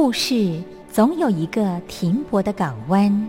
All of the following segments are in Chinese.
故事总有一个停泊的港湾。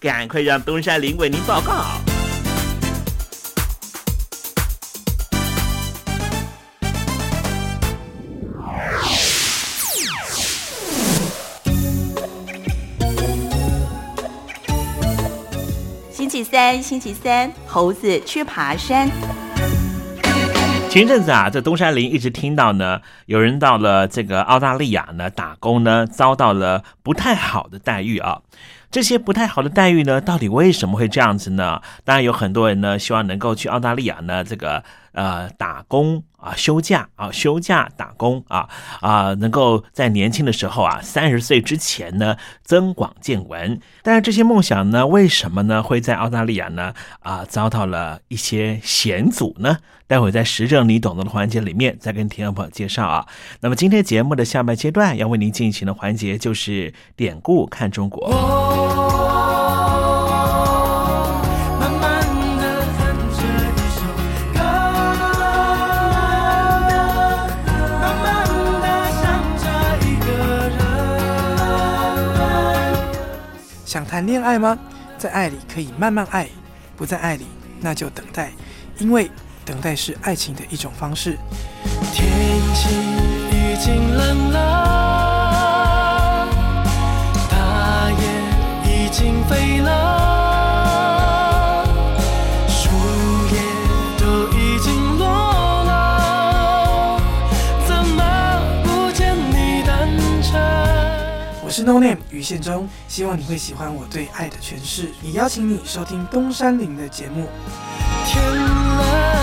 赶快让东山林为您报告。星期三，星期三，猴子去爬山。前一阵子啊，在东山林一直听到呢，有人到了这个澳大利亚呢打工呢，遭到了不太好的待遇啊。这些不太好的待遇呢，到底为什么会这样子呢？当然有很多人呢，希望能够去澳大利亚呢，这个呃打工啊，休假啊，休假打工啊啊，能够在年轻的时候啊，三十岁之前呢，增广见闻。但是这些梦想呢，为什么呢会在澳大利亚呢啊遭到了一些险阻呢？待会在实证你懂得的环节里面再跟听众朋友介绍啊。那么今天节目的下半阶段要为您进行的环节就是典故看中国。想谈恋爱吗？在爱里可以慢慢爱，不在爱里那就等待，因为等待是爱情的一种方式。天气已经冷了，大雁已经飞了，No Name 于宪忠，希望你会喜欢我对爱的诠释，也邀请你收听东山林的节目。天蓝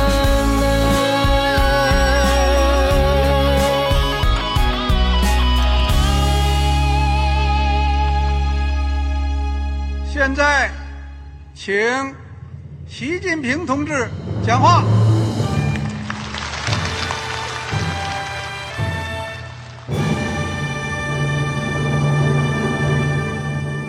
现在，请习近平同志讲话。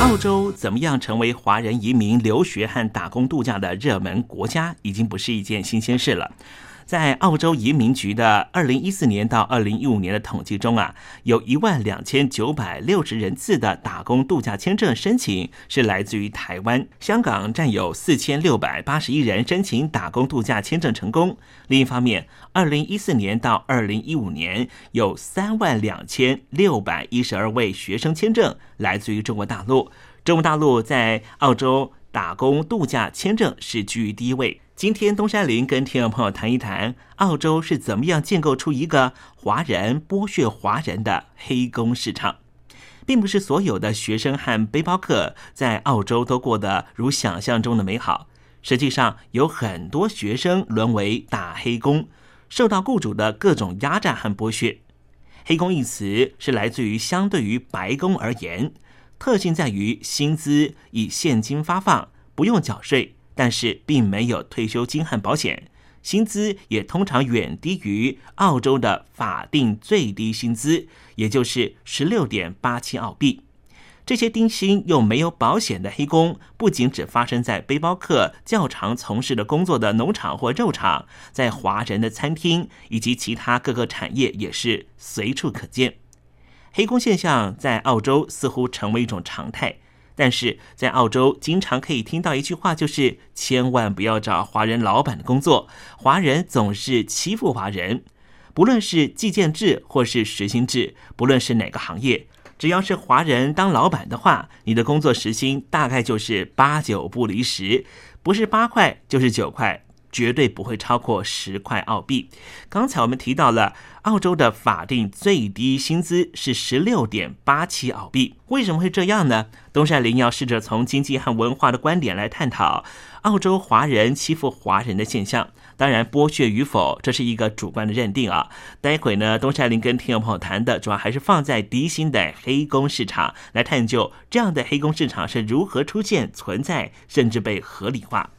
澳洲怎么样成为华人移民留学和打工度假的热门国家，已经不是一件新鲜事了。在澳洲移民局的二零一四年到二零一五年的统计中啊，有一万两千九百六十人次的打工度假签证申请是来自于台湾。香港占有四千六百八十一人申请打工度假签证成功。另一方面，二零一四年到二零一五年有三万两千六百一十二位学生签证来自于中国大陆。中国大陆在澳洲打工度假签证是居于第一位。今天东山林跟听众朋友谈一谈，澳洲是怎么样建构出一个华人剥削华人的黑工市场，并不是所有的学生和背包客在澳洲都过得如想象中的美好。实际上，有很多学生沦为打黑工，受到雇主的各种压榨和剥削。黑工一词是来自于相对于白工而言，特性在于薪资以现金发放，不用缴税。但是并没有退休金和保险，薪资也通常远低于澳洲的法定最低薪资，也就是十六点八七澳币。这些低薪又没有保险的黑工，不仅只发生在背包客较常从事的工作的农场或肉场，在华人的餐厅以及其他各个产业也是随处可见。黑工现象在澳洲似乎成为一种常态。但是在澳洲，经常可以听到一句话，就是千万不要找华人老板的工作，华人总是欺负华人。不论是计件制或是时薪制，不论是哪个行业，只要是华人当老板的话，你的工作时薪大概就是八九不离十，不是八块就是九块。绝对不会超过十块澳币。刚才我们提到了澳洲的法定最低薪资是十六点八七澳币，为什么会这样呢？东山林要试着从经济和文化的观点来探讨澳洲华人欺负华人的现象。当然，剥削与否，这是一个主观的认定啊。待会呢，东山林跟听众朋友谈的主要还是放在低薪的黑工市场来探究，这样的黑工市场是如何出现、存在，甚至被合理化。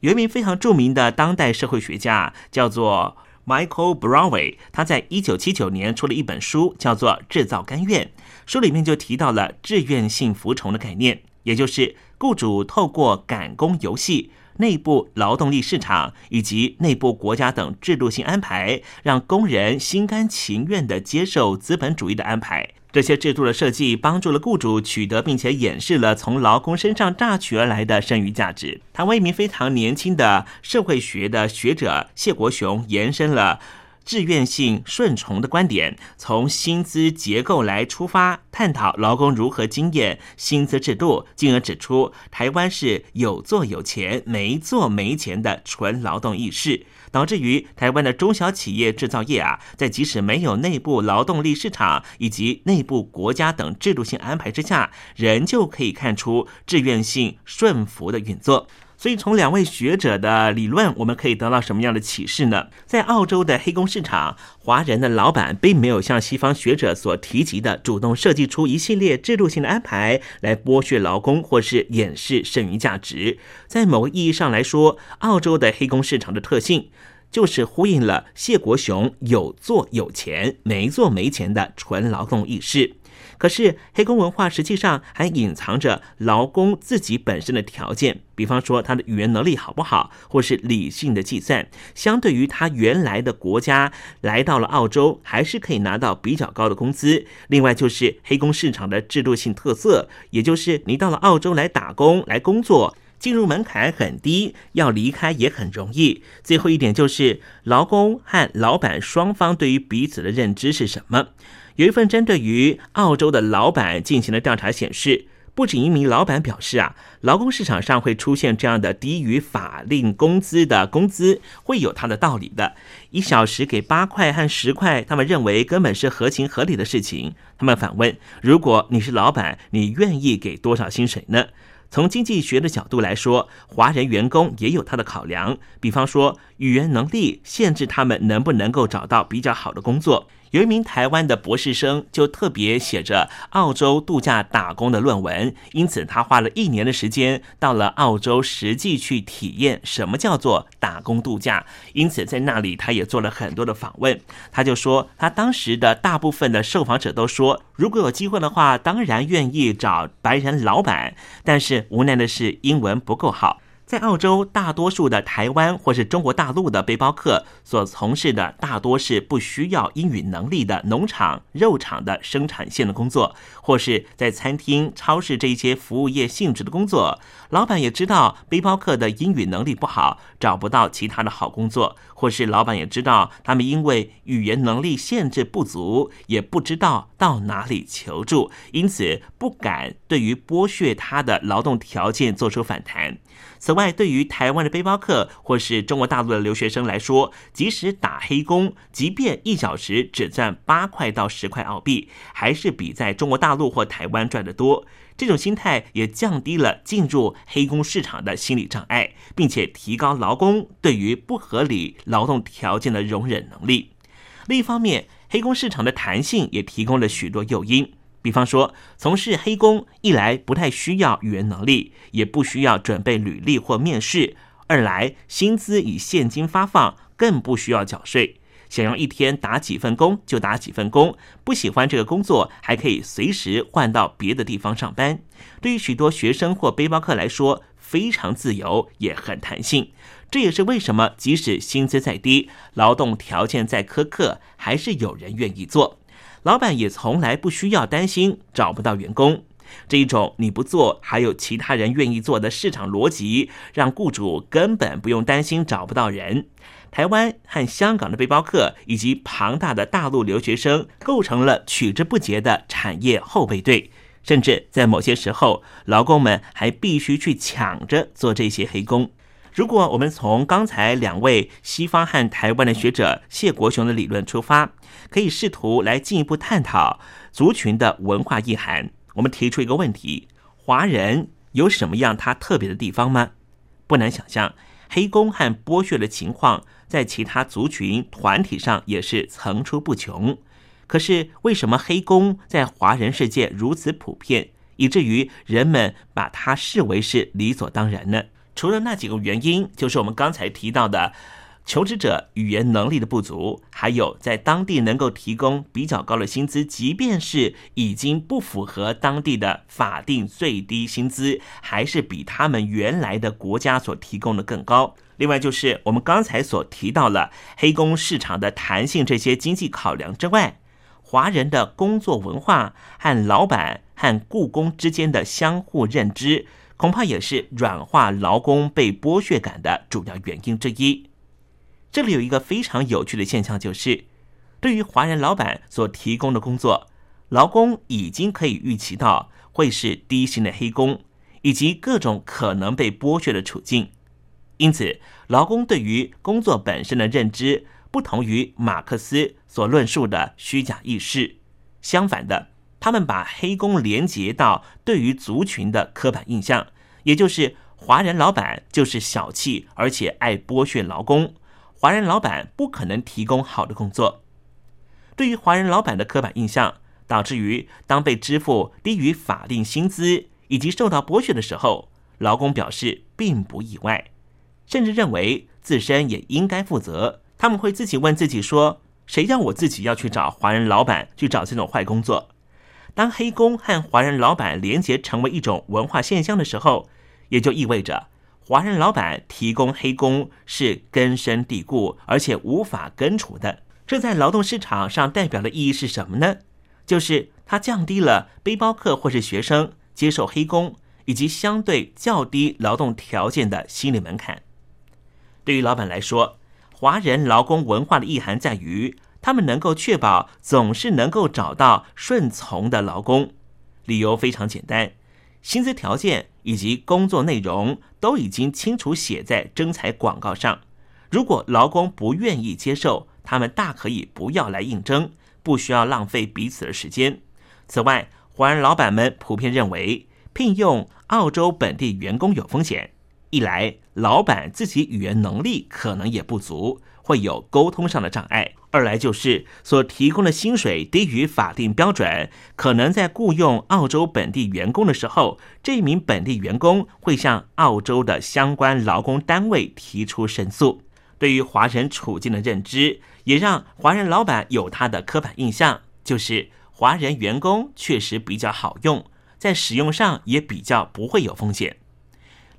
有一名非常著名的当代社会学家，叫做 Michael Brownway。他在一九七九年出了一本书，叫做《制造甘愿》。书里面就提到了志愿性服从的概念，也就是雇主透过赶工游戏、内部劳动力市场以及内部国家等制度性安排，让工人心甘情愿地接受资本主义的安排。这些制度的设计帮助了雇主取得并且演示了从劳工身上榨取而来的剩余价值。台湾一名非常年轻的社会学的学者谢国雄延伸了。志愿性顺从的观点，从薪资结构来出发，探讨劳工如何经验薪资制度，进而指出台湾是有做有钱，没做没钱的纯劳动意识，导致于台湾的中小企业制造业啊，在即使没有内部劳动力市场以及内部国家等制度性安排之下，仍旧可以看出志愿性顺服的运作。所以，从两位学者的理论，我们可以得到什么样的启示呢？在澳洲的黑工市场，华人的老板并没有像西方学者所提及的，主动设计出一系列制度性的安排来剥削劳工，或是掩饰剩余价值。在某个意义上来说，澳洲的黑工市场的特性，就是呼应了谢国雄有做有钱，没做没钱的纯劳动意识。可是，黑工文化实际上还隐藏着劳工自己本身的条件，比方说他的语言能力好不好，或是理性的计算，相对于他原来的国家来到了澳洲，还是可以拿到比较高的工资。另外，就是黑工市场的制度性特色，也就是你到了澳洲来打工来工作，进入门槛很低，要离开也很容易。最后一点就是，劳工和老板双方对于彼此的认知是什么？有一份针对于澳洲的老板进行的调查显示，不仅一名老板表示啊，劳工市场上会出现这样的低于法令工资的工资，会有它的道理的。一小时给八块和十块，他们认为根本是合情合理的事情。他们反问：如果你是老板，你愿意给多少薪水呢？从经济学的角度来说，华人员工也有他的考量，比方说语言能力限制他们能不能够找到比较好的工作。有一名台湾的博士生就特别写着澳洲度假打工的论文，因此他花了一年的时间到了澳洲实际去体验什么叫做打工度假。因此在那里他也做了很多的访问。他就说，他当时的大部分的受访者都说，如果有机会的话，当然愿意找白人老板，但是无奈的是英文不够好。在澳洲，大多数的台湾或是中国大陆的背包客所从事的大多是不需要英语能力的农场、肉场的生产线的工作，或是在餐厅、超市这一些服务业性质的工作。老板也知道背包客的英语能力不好，找不到其他的好工作，或是老板也知道他们因为语言能力限制不足，也不知道到哪里求助，因此不敢对于剥削他的劳动条件做出反弹。此外，对于台湾的背包客或是中国大陆的留学生来说，即使打黑工，即便一小时只赚八块到十块澳币，还是比在中国大陆或台湾赚得多。这种心态也降低了进入黑工市场的心理障碍，并且提高劳工对于不合理劳动条件的容忍能力。另一方面，黑工市场的弹性也提供了许多诱因。比方说，从事黑工一来不太需要语言能力，也不需要准备履历或面试；二来薪资以现金发放，更不需要缴税。想要一天打几份工就打几份工，不喜欢这个工作还可以随时换到别的地方上班。对于许多学生或背包客来说，非常自由也很弹性。这也是为什么即使薪资再低，劳动条件再苛刻，还是有人愿意做。老板也从来不需要担心找不到员工，这一种你不做还有其他人愿意做的市场逻辑，让雇主根本不用担心找不到人。台湾和香港的背包客以及庞大的大陆留学生，构成了取之不竭的产业后备队，甚至在某些时候，劳工们还必须去抢着做这些黑工。如果我们从刚才两位西方和台湾的学者谢国雄的理论出发，可以试图来进一步探讨族群的文化意涵。我们提出一个问题：华人有什么样他特别的地方吗？不难想象，黑工和剥削的情况在其他族群团体上也是层出不穷。可是，为什么黑工在华人世界如此普遍，以至于人们把它视为是理所当然呢？除了那几个原因，就是我们刚才提到的求职者语言能力的不足，还有在当地能够提供比较高的薪资，即便是已经不符合当地的法定最低薪资，还是比他们原来的国家所提供的更高。另外，就是我们刚才所提到了黑工市场的弹性这些经济考量之外，华人的工作文化和老板和雇工之间的相互认知。恐怕也是软化劳工被剥削感的主要原因之一。这里有一个非常有趣的现象，就是对于华人老板所提供的工作，劳工已经可以预期到会是低薪的黑工，以及各种可能被剥削的处境。因此，劳工对于工作本身的认知，不同于马克思所论述的虚假意识。相反的。他们把黑工连接到对于族群的刻板印象，也就是华人老板就是小气，而且爱剥削劳工。华人老板不可能提供好的工作。对于华人老板的刻板印象，导致于当被支付低于法定薪资以及受到剥削的时候，劳工表示并不意外，甚至认为自身也应该负责。他们会自己问自己说：“谁让我自己要去找华人老板去找这种坏工作？”当黑工和华人老板连结成为一种文化现象的时候，也就意味着华人老板提供黑工是根深蒂固而且无法根除的。这在劳动市场上代表的意义是什么呢？就是它降低了背包客或是学生接受黑工以及相对较低劳动条件的心理门槛。对于老板来说，华人劳工文化的意涵在于。他们能够确保总是能够找到顺从的劳工，理由非常简单：薪资条件以及工作内容都已经清楚写在征才广告上。如果劳工不愿意接受，他们大可以不要来应征，不需要浪费彼此的时间。此外，华人老板们普遍认为，聘用澳洲本地员工有风险：一来，老板自己语言能力可能也不足。会有沟通上的障碍。二来就是所提供的薪水低于法定标准，可能在雇佣澳洲本地员工的时候，这名本地员工会向澳洲的相关劳工单位提出申诉。对于华人处境的认知，也让华人老板有他的刻板印象，就是华人员工确实比较好用，在使用上也比较不会有风险。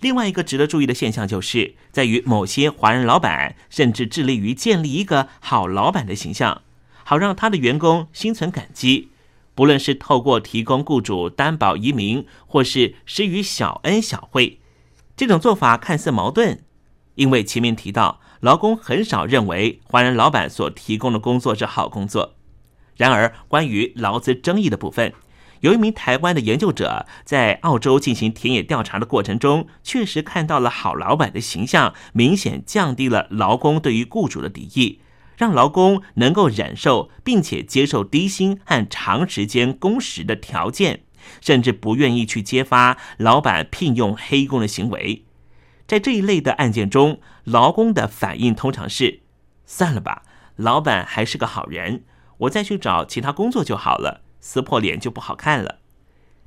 另外一个值得注意的现象，就是在于某些华人老板甚至致力于建立一个好老板的形象，好让他的员工心存感激。不论是透过提供雇主担保移民，或是施予小恩小惠，这种做法看似矛盾，因为前面提到，劳工很少认为华人老板所提供的工作是好工作。然而，关于劳资争议的部分，有一名台湾的研究者在澳洲进行田野调查的过程中，确实看到了好老板的形象，明显降低了劳工对于雇主的敌意，让劳工能够忍受并且接受低薪和长时间工时的条件，甚至不愿意去揭发老板聘用黑工的行为。在这一类的案件中，劳工的反应通常是：算了吧，老板还是个好人，我再去找其他工作就好了。撕破脸就不好看了。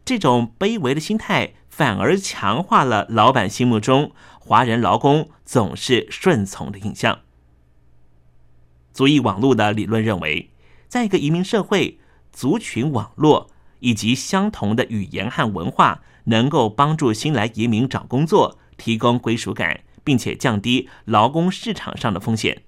这种卑微的心态，反而强化了老板心目中华人劳工总是顺从的印象。族裔网络的理论认为，在一个移民社会，族群网络以及相同的语言和文化，能够帮助新来移民找工作，提供归属感，并且降低劳工市场上的风险。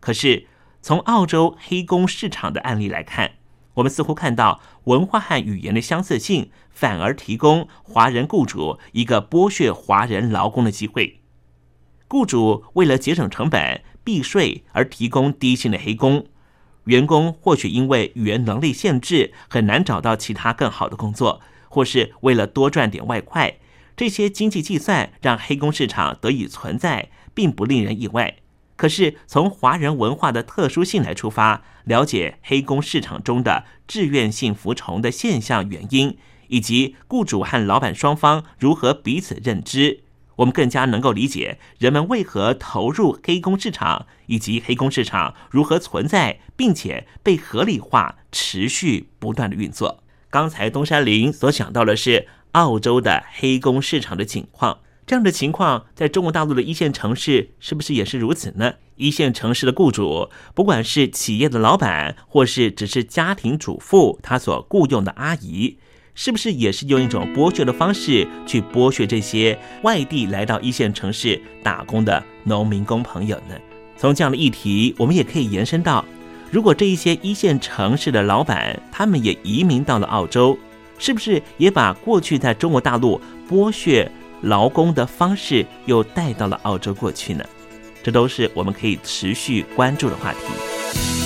可是，从澳洲黑工市场的案例来看，我们似乎看到文化和语言的相似性，反而提供华人雇主一个剥削华人劳工的机会。雇主为了节省成本、避税而提供低薪的黑工，员工或许因为语言能力限制，很难找到其他更好的工作，或是为了多赚点外快，这些经济计算让黑工市场得以存在，并不令人意外。可是，从华人文化的特殊性来出发，了解黑工市场中的志愿性服从的现象原因，以及雇主和老板双方如何彼此认知，我们更加能够理解人们为何投入黑工市场，以及黑工市场如何存在，并且被合理化、持续不断的运作。刚才东山林所讲到的是澳洲的黑工市场的情况。这样的情况，在中国大陆的一线城市是不是也是如此呢？一线城市的雇主，不管是企业的老板，或是只是家庭主妇，他所雇佣的阿姨，是不是也是用一种剥削的方式去剥削这些外地来到一线城市打工的农民工朋友呢？从这样的议题，我们也可以延伸到，如果这一些一线城市的老板，他们也移民到了澳洲，是不是也把过去在中国大陆剥削？劳工的方式又带到了澳洲过去呢，这都是我们可以持续关注的话题。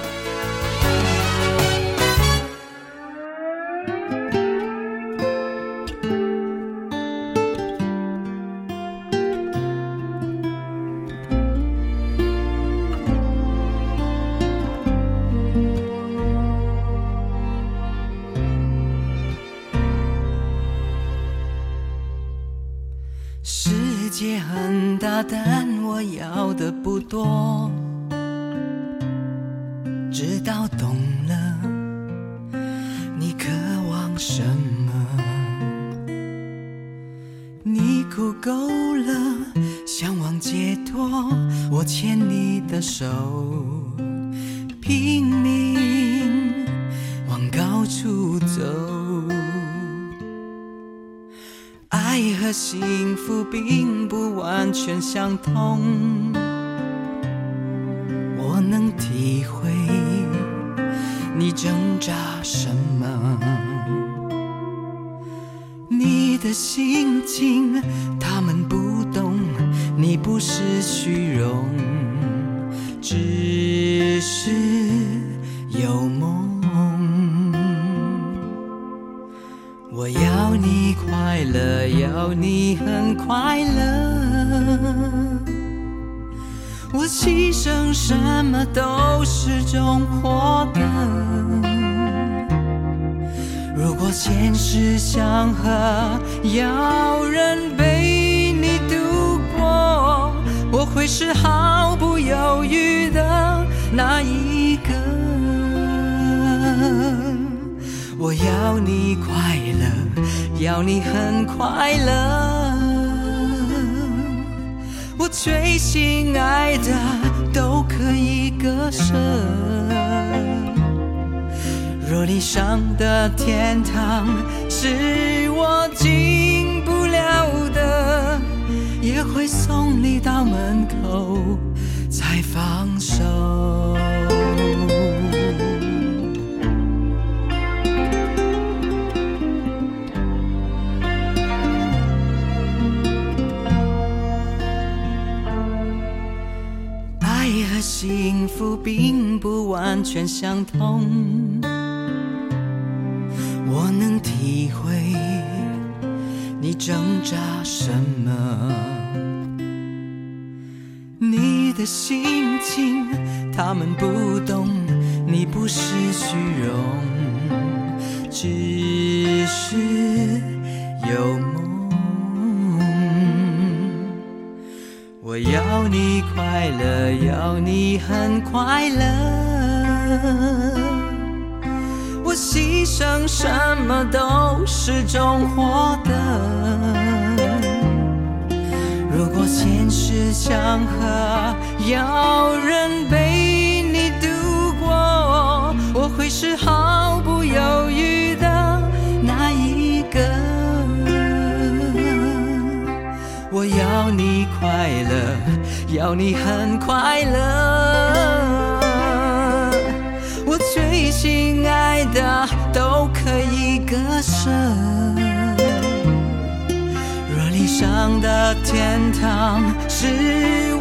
幸福并不完全相同，我能体会你挣扎什么，你的心情他们不懂，你不是虚荣，快乐。我牺牲什么都是种获得。如果现实祥和，要人陪你度过，我会是毫不犹豫的那一个。我要你快乐，要你很快乐。最心爱的都可以割舍。若你上的天堂是我进不了的，也会送你到门口才放手。福并不完全相同，我能体会你挣扎什么，你的心情他们不懂，你不是虚荣，只是有要你很快乐。我牺牲什么都是种获得。如果现实祥和，要人陪你度过，我会是毫不犹豫的那一个。我要你快乐，要你很快乐。我最心爱的都可以割舍。若理想的天堂是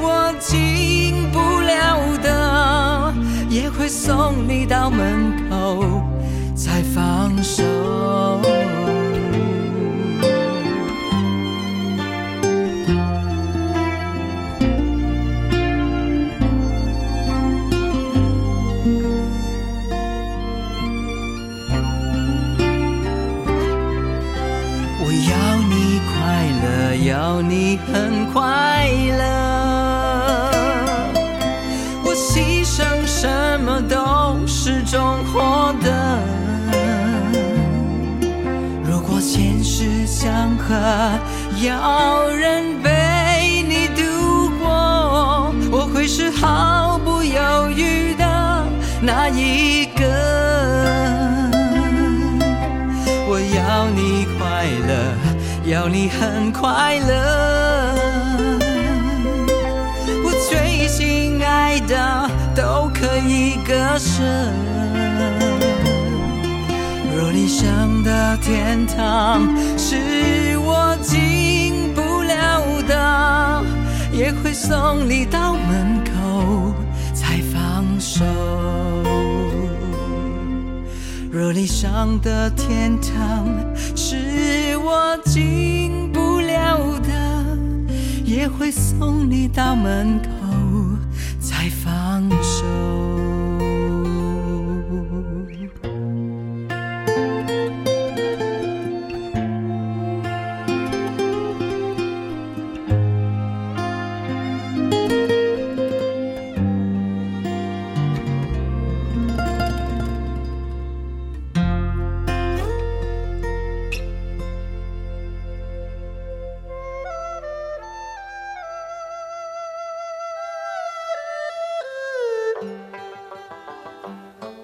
我进不了的，也会送你到门口才放手。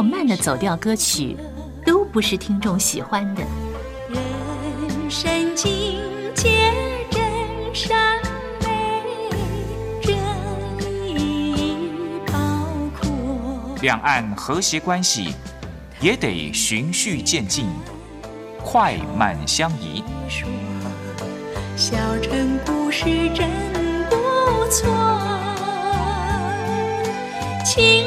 或慢的走调歌曲，都不是听众喜欢的。人生境界真善美，这意义包括。两岸和谐关系也得循序渐进，快慢相宜。小城故事真不错，亲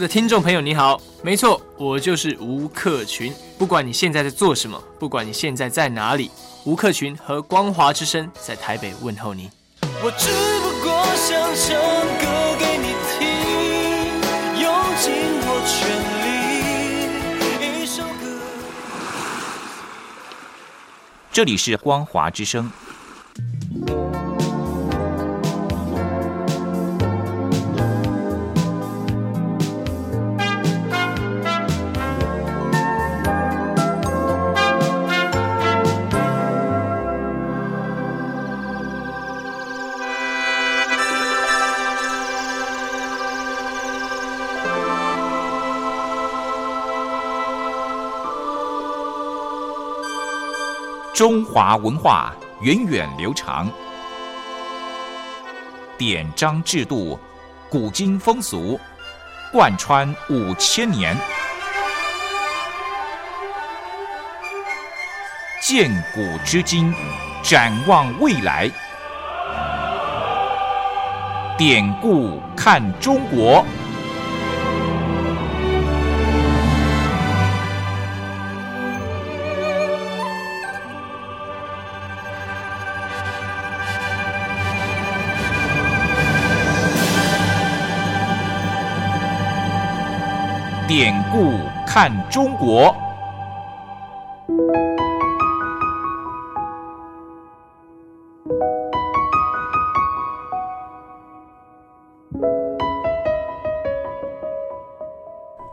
的听众朋友，你好，没错，我就是吴克群。不管你现在在做什么，不管你现在在哪里，吴克群和光华之声在台北问候你。我只不过想唱歌给你听，用尽我全力，一首歌。这里是光华之声。中华文化源远流长，典章制度、古今风俗贯穿五千年，鉴古知今，展望未来。典故看中国。典故看中国。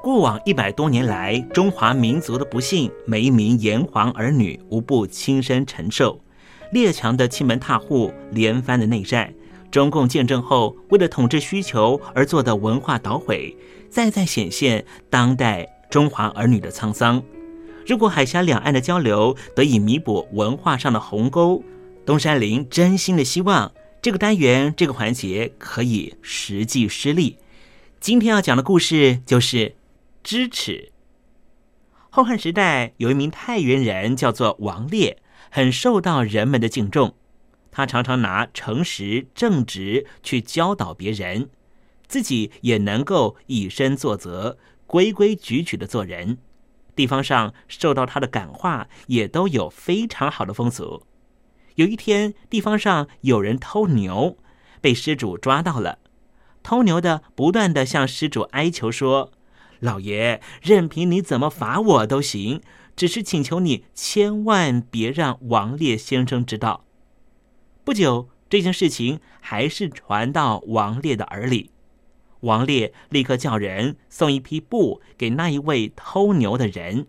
过往一百多年来，中华民族的不幸，每一名炎黄儿女无不亲身承受。列强的欺门踏户，连番的内战，中共建政后为了统治需求而做的文化捣毁，再再显现当代中华儿女的沧桑。如果海峡两岸的交流得以弥补文化上的鸿沟，东山林真心的希望这个单元这个环节可以实际施力。今天要讲的故事就是支持。后汉时代有一名太原人叫做王烈，很受到人们的敬重。他常常拿诚实正直去教导别人，自己也能够以身作则，规规矩矩的做人。地方上受到他的感化，也都有非常好的风俗。有一天，地方上有人偷牛，被施主抓到了。偷牛的不断的向施主哀求说：“老爷，任凭你怎么罚我都行，只是请求你千万别让王烈先生知道。”不久，这件事情还是传到王烈的耳里。王烈立刻叫人送一批布给那一位偷牛的人。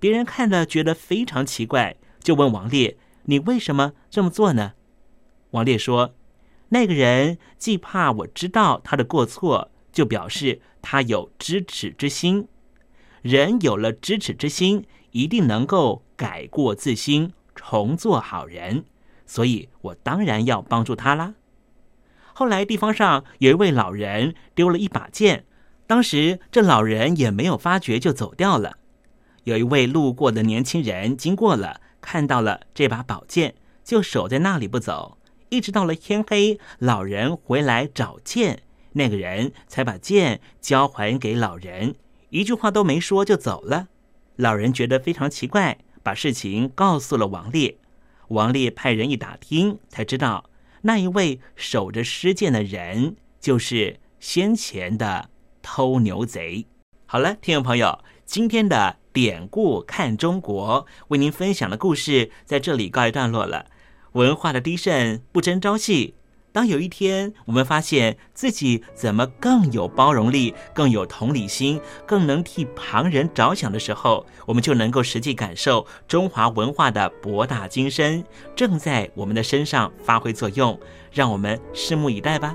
别人看了觉得非常奇怪，就问王烈：“你为什么这么做呢？”王烈说：“那个人既怕我知道他的过错，就表示他有知耻之心。人有了知耻之心，一定能够改过自新，重做好人。所以我当然要帮助他啦。”后来，地方上有一位老人丢了一把剑，当时这老人也没有发觉，就走掉了。有一位路过的年轻人经过了，看到了这把宝剑，就守在那里不走，一直到了天黑，老人回来找剑，那个人才把剑交还给老人，一句话都没说就走了。老人觉得非常奇怪，把事情告诉了王烈。王烈派人一打听，才知道。那一位守着尸剑的人，就是先前的偷牛贼。好了，听众朋友，今天的典故看中国为您分享的故事在这里告一段落了。文化的低渗不争朝气。当有一天我们发现自己怎么更有包容力、更有同理心、更能替旁人着想的时候，我们就能够实际感受中华文化的博大精深正在我们的身上发挥作用。让我们拭目以待吧。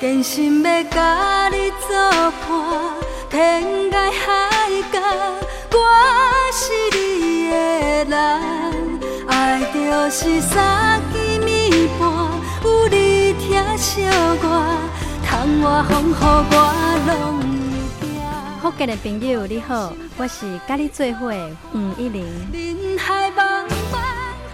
真心要甲你作伴天涯海角我是你的人爱是三有你我拢福建的朋友你好我是跟你做伙的黄一琳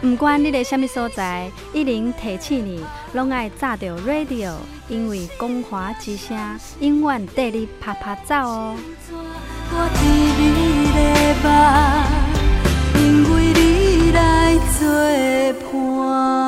不管你在什么所在，一零提醒你，拢爱炸着 radio，因为光华之声永远带你啪啪走哦。我伫你的梦，因为你来作伴。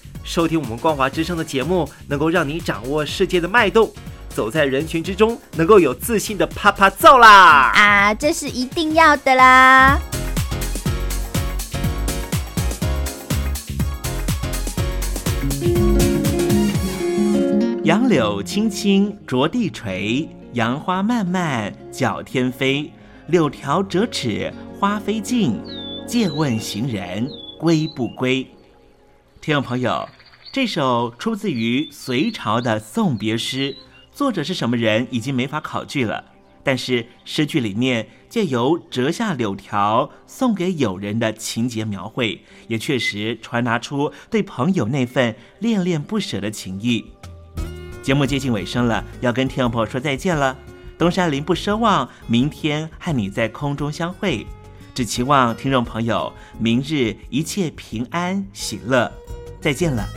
收听我们光华之声的节目，能够让你掌握世界的脉动，走在人群之中，能够有自信的啪啪揍啦！啊，这是一定要的啦！杨柳青青着地垂，杨花漫漫搅天飞。柳条折尺花飞尽，借问行人归不归？听众朋友，这首出自于隋朝的送别诗，作者是什么人已经没法考据了。但是诗句里面借由折下柳条送给友人的情节描绘，也确实传达出对朋友那份恋恋不舍的情谊。节目接近尾声了，要跟听众朋友说再见了。东山林不奢望明天和你在空中相会，只期望听众朋友明日一切平安喜乐。再见了。